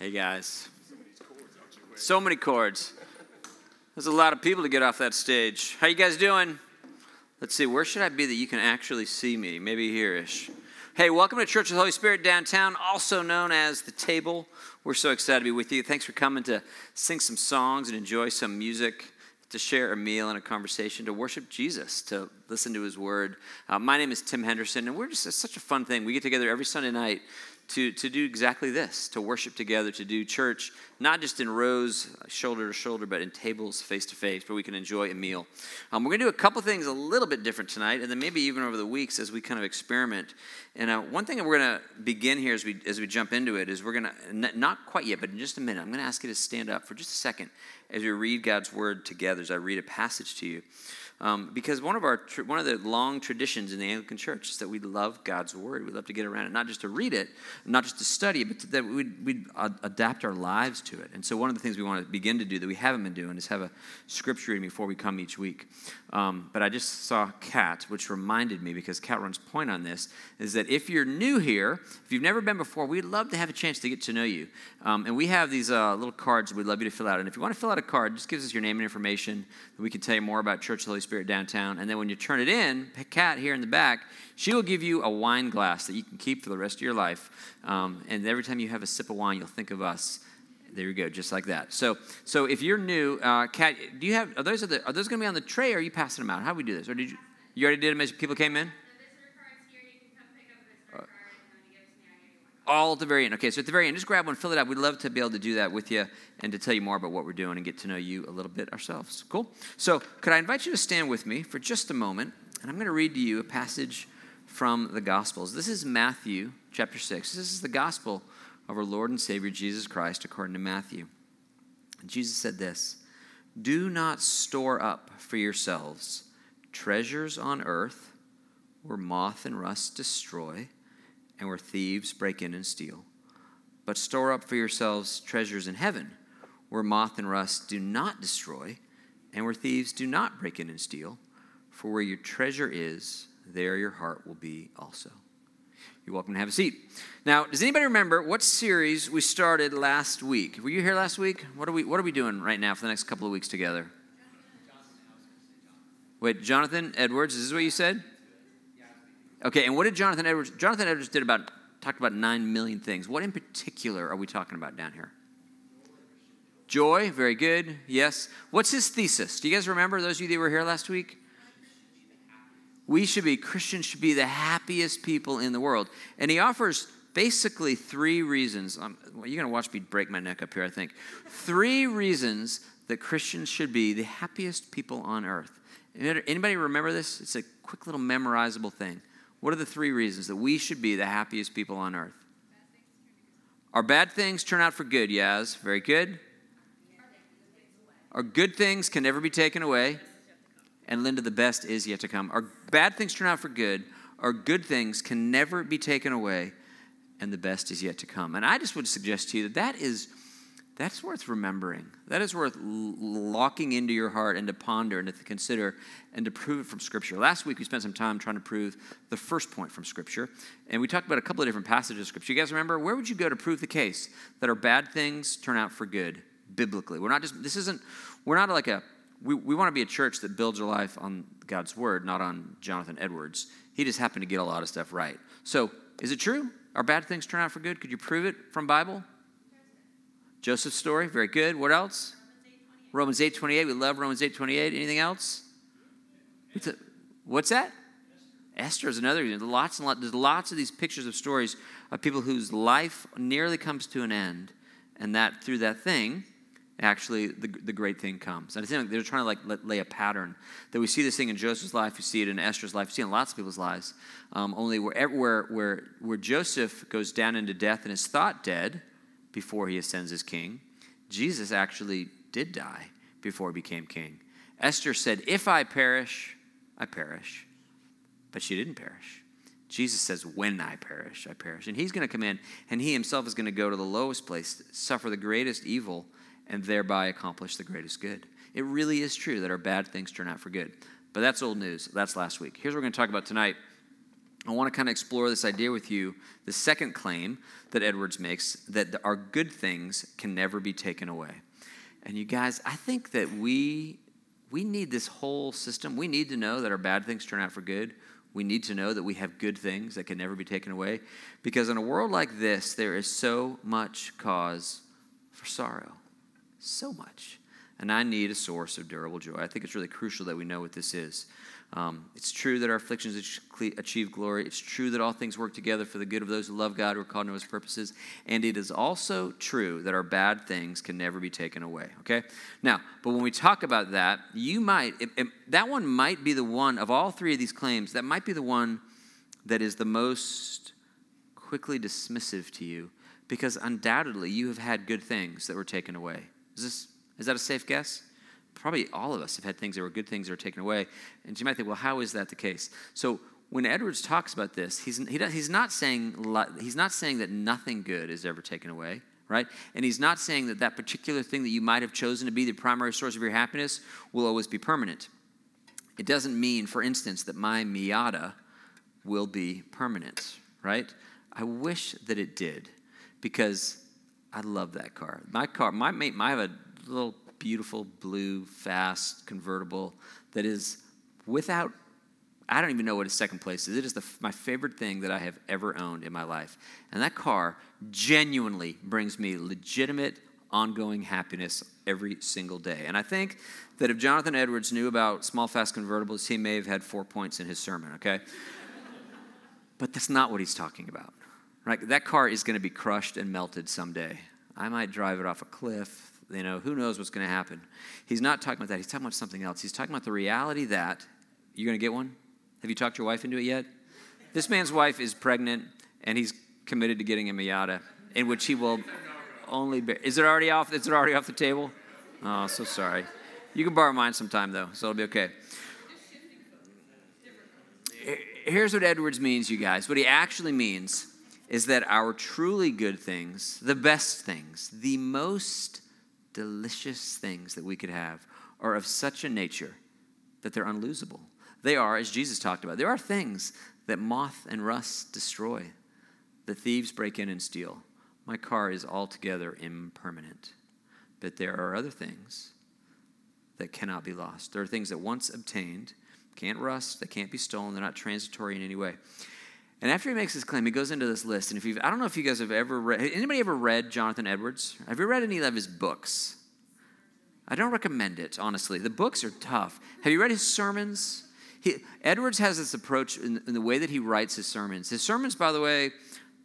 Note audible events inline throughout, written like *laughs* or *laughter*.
Hey guys. So many chords. There's a lot of people to get off that stage. How you guys doing? Let's see, where should I be that you can actually see me? Maybe here-ish. Hey, welcome to Church of the Holy Spirit downtown, also known as The Table. We're so excited to be with you. Thanks for coming to sing some songs and enjoy some music, to share a meal and a conversation, to worship Jesus, to listen to his word. Uh, my name is Tim Henderson, and we're just, such a fun thing. We get together every Sunday night to, to do exactly this to worship together, to do church, not just in rows, shoulder to shoulder, but in tables face to face, where we can enjoy a meal. Um, we're going to do a couple things a little bit different tonight, and then maybe even over the weeks as we kind of experiment. And uh, one thing that we're going to begin here as we, as we jump into it is we're going to, not quite yet, but in just a minute, I'm going to ask you to stand up for just a second as we read God's word together, as I read a passage to you. Um, because one of our one of the long traditions in the Anglican Church is that we love God's Word. We love to get around it, not just to read it, not just to study it, but to, that we'd, we'd adapt our lives to it. And so, one of the things we want to begin to do that we haven't been doing is have a scripture reading before we come each week. Um, but I just saw Kat, which reminded me because Kat runs point on this, is that if you're new here, if you've never been before, we'd love to have a chance to get to know you. Um, and we have these uh, little cards we'd love you to fill out. And if you want to fill out a card, just gives us your name and information. And we can tell you more about Church Holy downtown. And then when you turn it in, Kat here in the back, she will give you a wine glass that you can keep for the rest of your life. Um, and every time you have a sip of wine, you'll think of us. There you go, just like that. So, so if you're new, uh, Kat, do you have are those are, the, are those going to be on the tray, or are you passing them out? How do we do this? Or did you you already did them as people came in? All at the very end. Okay, so at the very end, just grab one, fill it out. We'd love to be able to do that with you and to tell you more about what we're doing and get to know you a little bit ourselves. Cool? So, could I invite you to stand with me for just a moment? And I'm going to read to you a passage from the Gospels. This is Matthew chapter 6. This is the Gospel of our Lord and Savior Jesus Christ according to Matthew. And Jesus said this Do not store up for yourselves treasures on earth where moth and rust destroy and where thieves break in and steal. But store up for yourselves treasures in heaven, where moth and rust do not destroy, and where thieves do not break in and steal. For where your treasure is, there your heart will be also. You're welcome to have a seat. Now, does anybody remember what series we started last week? Were you here last week? What are we, what are we doing right now for the next couple of weeks together? Wait, Jonathan Edwards, is this what you said? Okay, and what did Jonathan Edwards? Jonathan Edwards did about talked about nine million things. What in particular are we talking about down here? Joy, very good. Yes. What's his thesis? Do you guys remember those of you that were here last week? We should be Christians should be the happiest people in the world, and he offers basically three reasons. Um, well, you're going to watch me break my neck up here, I think. Three reasons that Christians should be the happiest people on earth. Anybody remember this? It's a quick little memorizable thing. What are the three reasons that we should be the happiest people on earth? Our bad things turn out for good, Yaz. Very good. Our good things can never be taken away. And Linda, the best is yet to come. Our bad things turn out for good. Our good things can never be taken away. And the best is yet to come. And I just would suggest to you that that is that's worth remembering. That is worth locking into your heart and to ponder and to consider and to prove it from Scripture. Last week we spent some time trying to prove the first point from Scripture, and we talked about a couple of different passages of Scripture. You guys remember? Where would you go to prove the case that our bad things turn out for good biblically? We're not just, this isn't, we're not like a, we, we want to be a church that builds our life on God's Word, not on Jonathan Edwards. He just happened to get a lot of stuff right. So, is it true? Our bad things turn out for good? Could you prove it from Bible? Joseph's story, very good. What else? Romans 8 28. We love Romans 8 28. Anything else? What's that? Esther is another. Lots and lots, there's lots of these pictures of stories of people whose life nearly comes to an end, and that through that thing, actually the, the great thing comes. And I think they're trying to like lay a pattern that we see this thing in Joseph's life, we see it in Esther's life, we see it in lots of people's lives. Um, only where, where, where, where Joseph goes down into death and is thought dead, before he ascends as king. Jesus actually did die before he became king. Esther said, If I perish, I perish. But she didn't perish. Jesus says, When I perish, I perish. And he's going to come in, and he himself is going to go to the lowest place, suffer the greatest evil, and thereby accomplish the greatest good. It really is true that our bad things turn out for good. But that's old news. That's last week. Here's what we're going to talk about tonight. I want to kind of explore this idea with you. The second claim that Edwards makes that our good things can never be taken away. And you guys, I think that we we need this whole system. We need to know that our bad things turn out for good. We need to know that we have good things that can never be taken away. Because in a world like this, there is so much cause for sorrow. So much. And I need a source of durable joy. I think it's really crucial that we know what this is. Um, it's true that our afflictions achieve glory. It's true that all things work together for the good of those who love God, who are called to his purposes. And it is also true that our bad things can never be taken away. Okay? Now, but when we talk about that, you might, it, it, that one might be the one of all three of these claims, that might be the one that is the most quickly dismissive to you because undoubtedly you have had good things that were taken away. Is, this, is that a safe guess? Probably all of us have had things that were good things that were taken away. And you might think, well, how is that the case? So when Edwards talks about this, he's, he he's, not saying, he's not saying that nothing good is ever taken away, right? And he's not saying that that particular thing that you might have chosen to be the primary source of your happiness will always be permanent. It doesn't mean, for instance, that my Miata will be permanent, right? I wish that it did because I love that car. My car, my, my I have a little beautiful blue, fast convertible that is without, I don't even know what its second place is. It is the, my favorite thing that I have ever owned in my life. And that car genuinely brings me legitimate, ongoing happiness every single day. And I think that if Jonathan Edwards knew about small, fast convertibles, he may have had four points in his sermon, okay? *laughs* but that's not what he's talking about. Right? That car is going to be crushed and melted someday. I might drive it off a cliff. You know, who knows what's going to happen? He's not talking about that. He's talking about something else. He's talking about the reality that you're going to get one. Have you talked your wife into it yet? This man's wife is pregnant, and he's committed to getting a Miata, in which he will only. Bear. Is it already off? Is it already off the table? Oh, so sorry. You can borrow mine sometime though, so it'll be okay. Here's what Edwards means, you guys. What he actually means is that our truly good things, the best things, the most delicious things that we could have are of such a nature that they're unlosable. They are, as Jesus talked about, there are things that moth and rust destroy, that thieves break in and steal. My car is altogether impermanent. But there are other things that cannot be lost. There are things that once obtained can't rust, they can't be stolen, they're not transitory in any way. And after he makes this claim, he goes into this list. And if you I don't know if you guys have ever read, anybody ever read Jonathan Edwards? Have you read any of his books? I don't recommend it, honestly. The books are tough. Have you read his sermons? He, Edwards has this approach in, in the way that he writes his sermons. His sermons, by the way,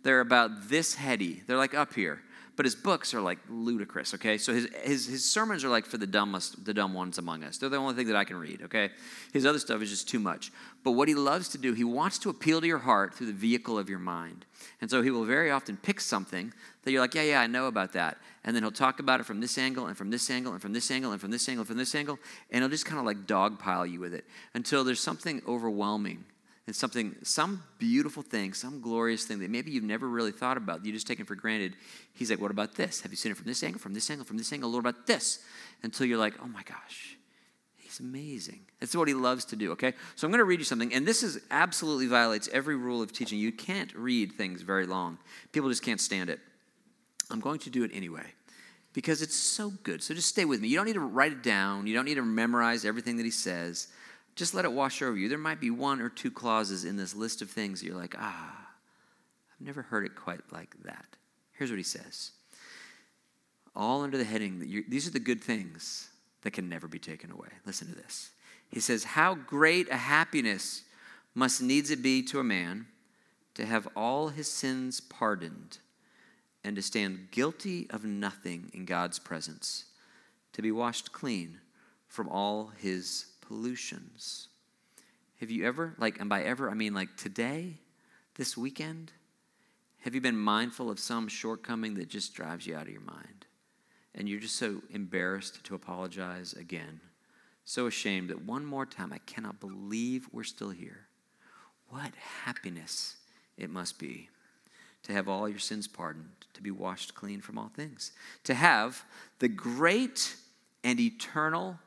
they're about this heady. They're like up here but his books are like ludicrous okay? So his, his, his sermons are like for the dumbest the dumb ones among us. They're the only thing that i can read okay? His other stuff is just too much. But what he loves to do he wants to appeal to your heart through the vehicle of your mind. And so he will very often pick something that you're like yeah yeah i know about that. And then he'll talk about it from this angle and from this angle and from this angle and from this angle and from this angle and he'll just kind of like dogpile you with it until there's something overwhelming and something, some beautiful thing, some glorious thing that maybe you've never really thought about, you just taken for granted. He's like, What about this? Have you seen it from this angle, from this angle, from this angle? What about this? Until you're like, Oh my gosh, he's amazing. That's what he loves to do, okay? So I'm going to read you something, and this is absolutely violates every rule of teaching. You can't read things very long, people just can't stand it. I'm going to do it anyway because it's so good. So just stay with me. You don't need to write it down, you don't need to memorize everything that he says just let it wash over you. There might be one or two clauses in this list of things that you're like, ah, I've never heard it quite like that. Here's what he says all under the heading that these are the good things that can never be taken away. Listen to this. He says, How great a happiness must needs it be to a man to have all his sins pardoned and to stand guilty of nothing in God's presence, to be washed clean from all his pollutions. Have you ever, like, and by ever, I mean like today, this weekend, have you been mindful of some shortcoming that just drives you out of your mind? And you're just so embarrassed to apologize again, so ashamed that one more time, I cannot believe we're still here. What happiness it must be to have all your sins pardoned, to be washed clean from all things, to have the great and eternal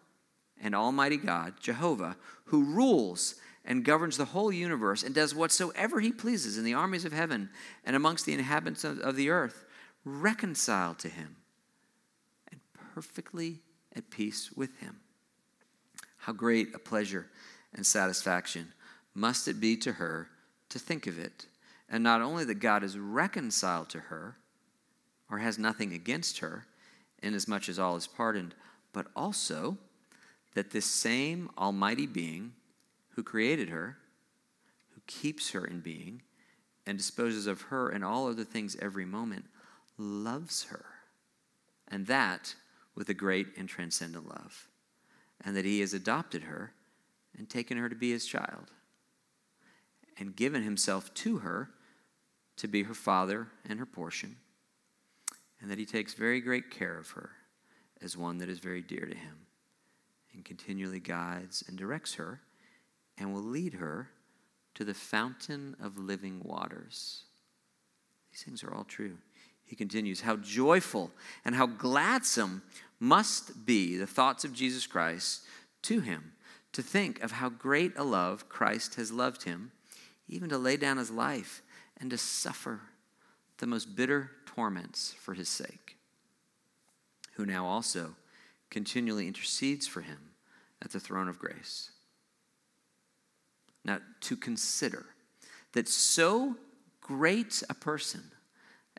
and Almighty God, Jehovah, who rules and governs the whole universe and does whatsoever he pleases in the armies of heaven and amongst the inhabitants of, the earth, reconciled to him and perfectly at peace with him. How great a pleasure and satisfaction must it be to her to think of it. And not only that God is reconciled to her, or has nothing against her, inasmuch as all is pardoned, but also that this same Almighty Being who created her, who keeps her in being, and disposes of her and all other things every moment, loves her. And that with a great and transcendent love. And that he has adopted her and taken her to be his child and given himself to her to be her father and her portion, and that he takes very great care of her as one that is very dear to him, and continually guides and directs her, and will lead her to the fountain of living waters. These things are all true. He continues, How joyful and how gladsome must be the thoughts of Jesus Christ to him to think of how great a love Christ has loved him even to lay down his life and to suffer the most bitter torments for his sake, who now also continually intercedes for him at the throne of grace. Now, to consider that so great a person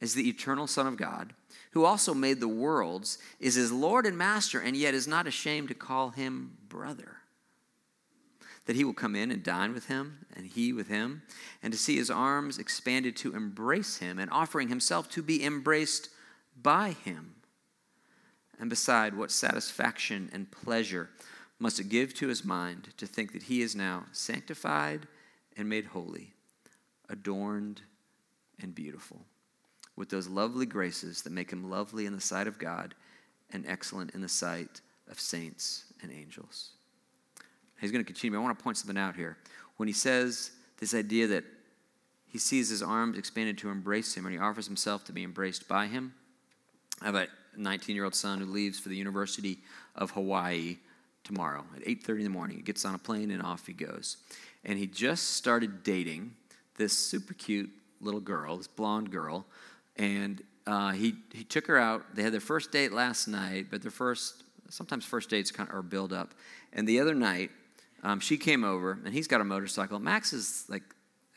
as the eternal Son of God, who also made the worlds, is his Lord and Master, and yet is not ashamed to call him brother that he will come in and dine with him, and he with him, and to see his arms expanded to embrace him, and offering himself to be embraced by him. And beside, what satisfaction and pleasure must give to his mind to think that he is now sanctified and made holy, adorned and beautiful, with those lovely graces that make him lovely in the sight of God and excellent in the sight of saints and angels. He's going to continue. I want to point something out here. When he says this idea that he sees his arms expanded to embrace him and he offers himself to be embraced by him. I have a 19 year old son who leaves for the University of Hawaii tomorrow at 8.30 in the morning. He gets on a plane and off he goes. And he just started dating this super cute little girl, this blonde girl. And uh, he, he took her out. They had their first date last night, but their first, sometimes first dates kind of are build up. And the other night, um, she came over, and he's got a motorcycle. Max is like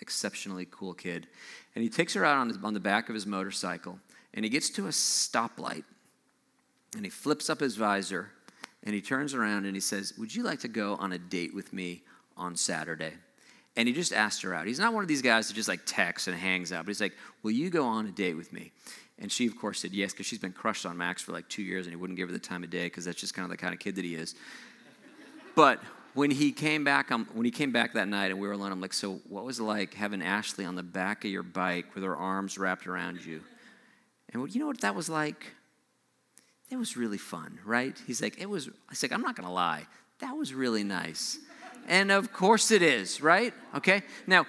exceptionally cool kid, and he takes her out on, his, on the back of his motorcycle, and he gets to a stoplight, and he flips up his visor, and he turns around and he says, "Would you like to go on a date with me on Saturday?" And he just asked her out. He's not one of these guys that just like texts and hangs out, but he's like, "Will you go on a date with me?" And she, of course, said yes because she's been crushed on Max for like two years, and he wouldn't give her the time of day because that's just kind of the kind of kid that he is. But when he came back um, when he came back that night and we were alone i'm like so what was it like having ashley on the back of your bike with her arms wrapped around you and you know what that was like it was really fun right he's like it was i said i'm not to lie that was really nice and of course it is right okay now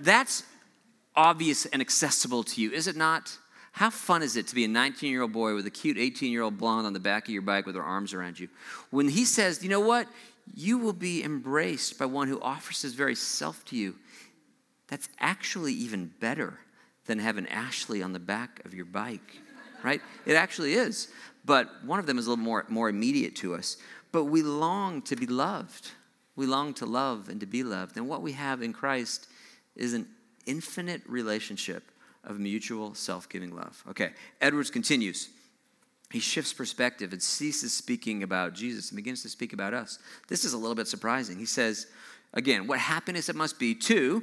that's obvious and accessible to you is it not how fun is it to be a 19 year old boy with a cute 18 year old blonde on the back of your bike with her arms around you? When he says, you know what? you will be embraced by one who offers his very self to you. That's actually even better than having Ashley on the back of your bike, right? It actually is. But one of them is a little more, more immediate to us. But we long to be loved. We long to love and to be loved. And what we have in Christ is an infinite relationship of mutual self giving love. Okay, Edwards continues he shifts perspective and ceases speaking about Jesus and begins to speak about us. This is a little bit surprising. He says, again, what happiness it must be to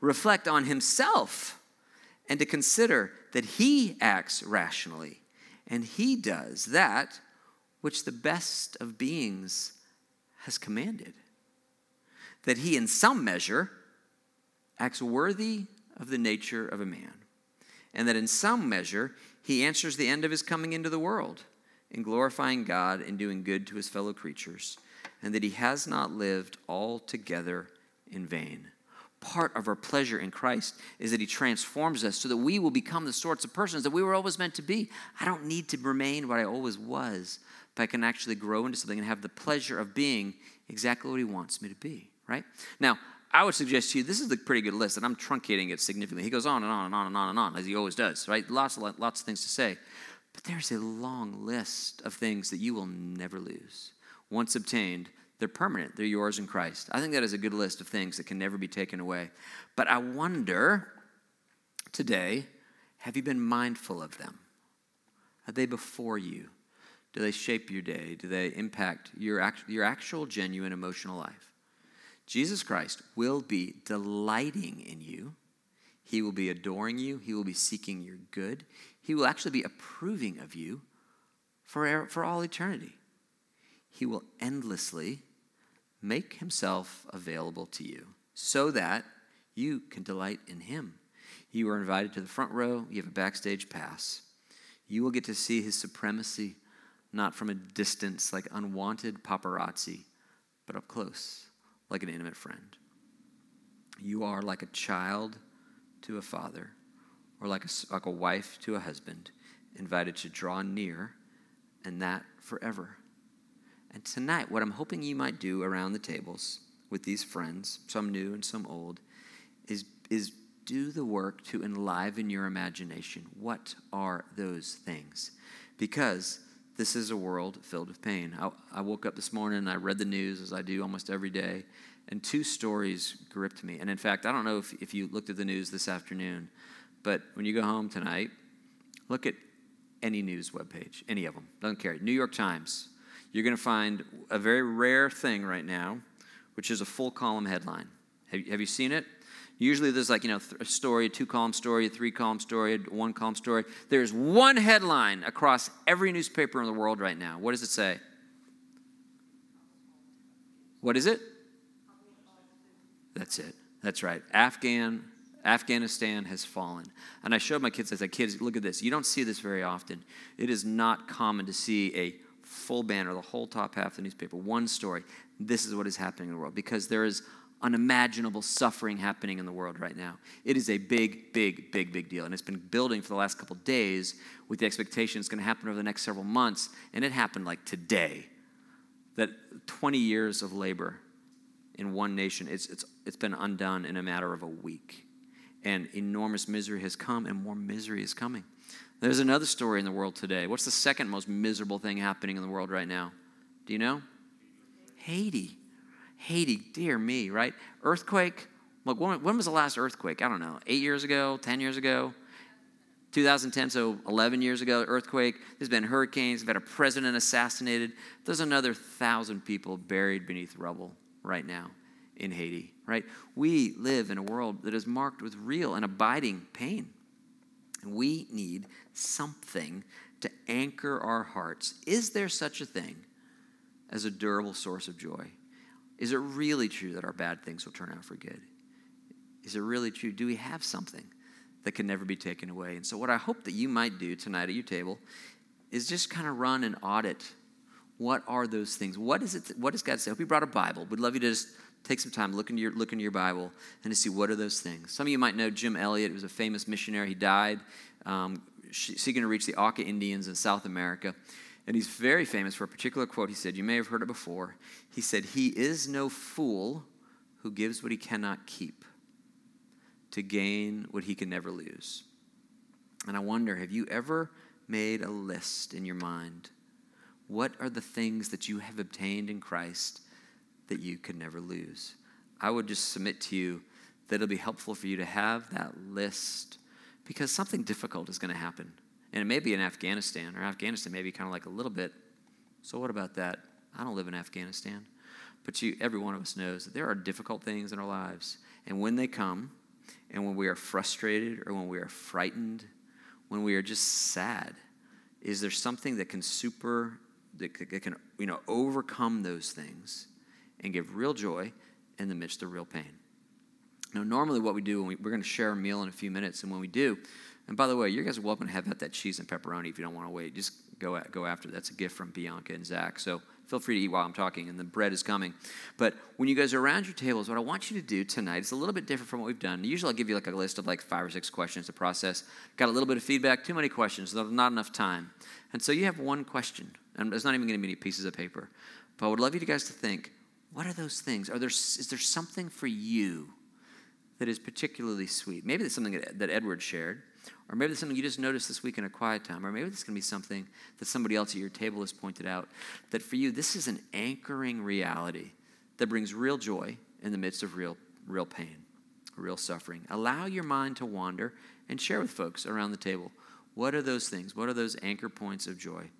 reflect on himself and to consider that he acts rationally and he does that which the best of beings has commanded. That he, in some measure, acts worthy of the nature of a man, and that in some measure he answers the end of his coming into the world in glorifying God and doing good to his fellow creatures, and that he has not lived altogether in vain. Part of our pleasure in Christ is that he transforms us so that we will become the sorts of persons that we were always meant to be. I don't need to remain what I always was, but I can actually grow into something and have the pleasure of being exactly what he wants me to be, right? Now, I would suggest to you this is a pretty good list, and I'm truncating it significantly. He goes on and on and on and on and on, as he always does, right? Lots of, lots of things to say. But there's a long list of things that you will never lose. Once obtained, they're permanent, they're yours in Christ. I think that is a good list of things that can never be taken away. But I wonder today have you been mindful of them? Are they before you? Do they shape your day? Do they impact your, act, your actual, genuine emotional life? Jesus Christ will be delighting in you. He will be adoring you. He will be seeking your good. He will actually be approving of you for, for all eternity. He will endlessly make himself available to you so that you can delight in him. You are invited to the front row, you have a backstage pass. You will get to see his supremacy not from a distance like unwanted paparazzi, but up close like an intimate friend. You are like a child to a father, or like a, like a wife to a husband, invited to draw near, and that forever. And tonight, what I'm hoping you might do around the tables with these friends, some new and some old, is, is do the work to enliven your imagination. What are those things? Because this is a world filled with pain. I, I, woke up this morning and I read the news as I do almost every day, and two stories gripped me. And in fact, I don't know if, if you looked at the news this afternoon, but when you go home tonight, look at any news webpage, any of them, doesn't care. New York Times, you're going to find a very rare thing right now, which is a full column headline. Have, have you seen it? Usually there's like, you know, a story, a two column story, a three column story, a one column story. There's one headline across every newspaper in the world right now. What does it say? What is it? That's it. That's right. Afghan Afghanistan has fallen. And I showed my kids, I said, kids, look at this. You don't see this very often. It is not common to see a full banner, the whole top half of the newspaper, one story. This is what is happening in the world because there is unimaginable suffering happening in the world right now. It is a big, big, big, big deal. And it's been building for the last couple days with the expectation it's going to happen over the next several months. And it happened like today. That 20 years of labor in one nation, it's, it's, it's been undone in a matter of a week. And enormous misery has come, and more misery is coming. There's another story in the world today. What's the second most miserable thing happening in the world right now? Do you know? Haiti. Haiti, dear me, right? Earthquake. Look, when, when was the last earthquake? I don't know. Eight years ago, 10 years ago? 2010, so 11 years ago, earthquake. There's been hurricanes. We've had a president assassinated. There's another thousand people buried beneath rubble right now in Haiti, right? We live in a world that is marked with real and abiding pain. We need something to anchor our hearts. Is there such a thing as a durable source of joy? Is it really true that our bad things will turn out for good? Is it really true? Do we have something that can never be taken away? And so, what I hope that you might do tonight at your table is just kind of run an audit. What are those things? What is it? What does God say? I hope you brought a Bible. We'd love you to just take some time, look into your look into your Bible, and to see what are those things. Some of you might know Jim Elliot. Was a famous missionary. He died um, seeking to reach the Auca Indians in South America. And he's very famous for a particular quote he said. You may have heard it before. He said, He is no fool who gives what he cannot keep to gain what he can never lose. And I wonder, have you ever made a list in your mind? What are the things that you have obtained in Christ that you could never lose? I would just submit to you that it'll be helpful for you to have that list because something difficult is going to happen. And it may be in Afghanistan, or Afghanistan may be kind of like a little bit. So, what about that? I don't live in Afghanistan. But you, every one of us knows that there are difficult things in our lives. And when they come, and when we are frustrated, or when we are frightened, when we are just sad, is there something that can super, that can you know, overcome those things and give real joy in the midst of real pain? Now, normally what we do, we, we're going to share a meal in a few minutes, and when we do, and by the way, you guys are welcome to have that, cheese and pepperoni if you don't want to wait. Just go at, go after. That's a gift from Bianca and Zach. So feel free to eat while I'm talking, and the bread is coming. But when you guys are around your tables, what I want you to do tonight is a little bit different from what we've done. Usually, I'll give you like a list of like five or six questions to process. Got a little bit of feedback, too many questions, not enough time. And so you have one question, and there's not even going to be any pieces of paper. But I would love you guys to think What are those things? Are there, is there something for you that is particularly sweet? Maybe it's something that Edward shared, or maybe it's something you just noticed this week in a quiet time, or maybe it's going to be something that somebody else at your table has pointed out. That for you, this is an anchoring reality that brings real joy in the midst of real, real pain, real suffering. Allow your mind to wander and share with folks around the table. What are those things? What are those anchor points of joy?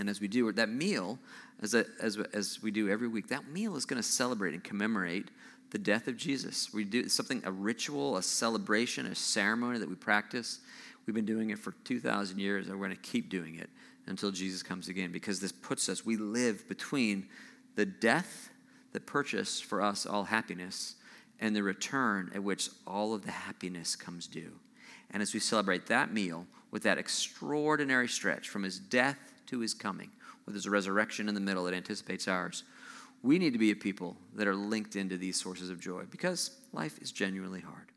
And as we do that meal, as, a, as, as we do every week, that meal is going to celebrate and commemorate the death of Jesus. We do something, a ritual, a celebration, a ceremony that we practice. We've been doing it for 2,000 years, and we're going to keep doing it until Jesus comes again because this puts us, we live between the death that purchased for us all happiness and the return at which all of the happiness comes due. And as we celebrate that meal with that extraordinary stretch from his death to his coming, where there's a resurrection in the middle that anticipates ours, we need to be a people that are linked into these sources of joy because life is genuinely hard.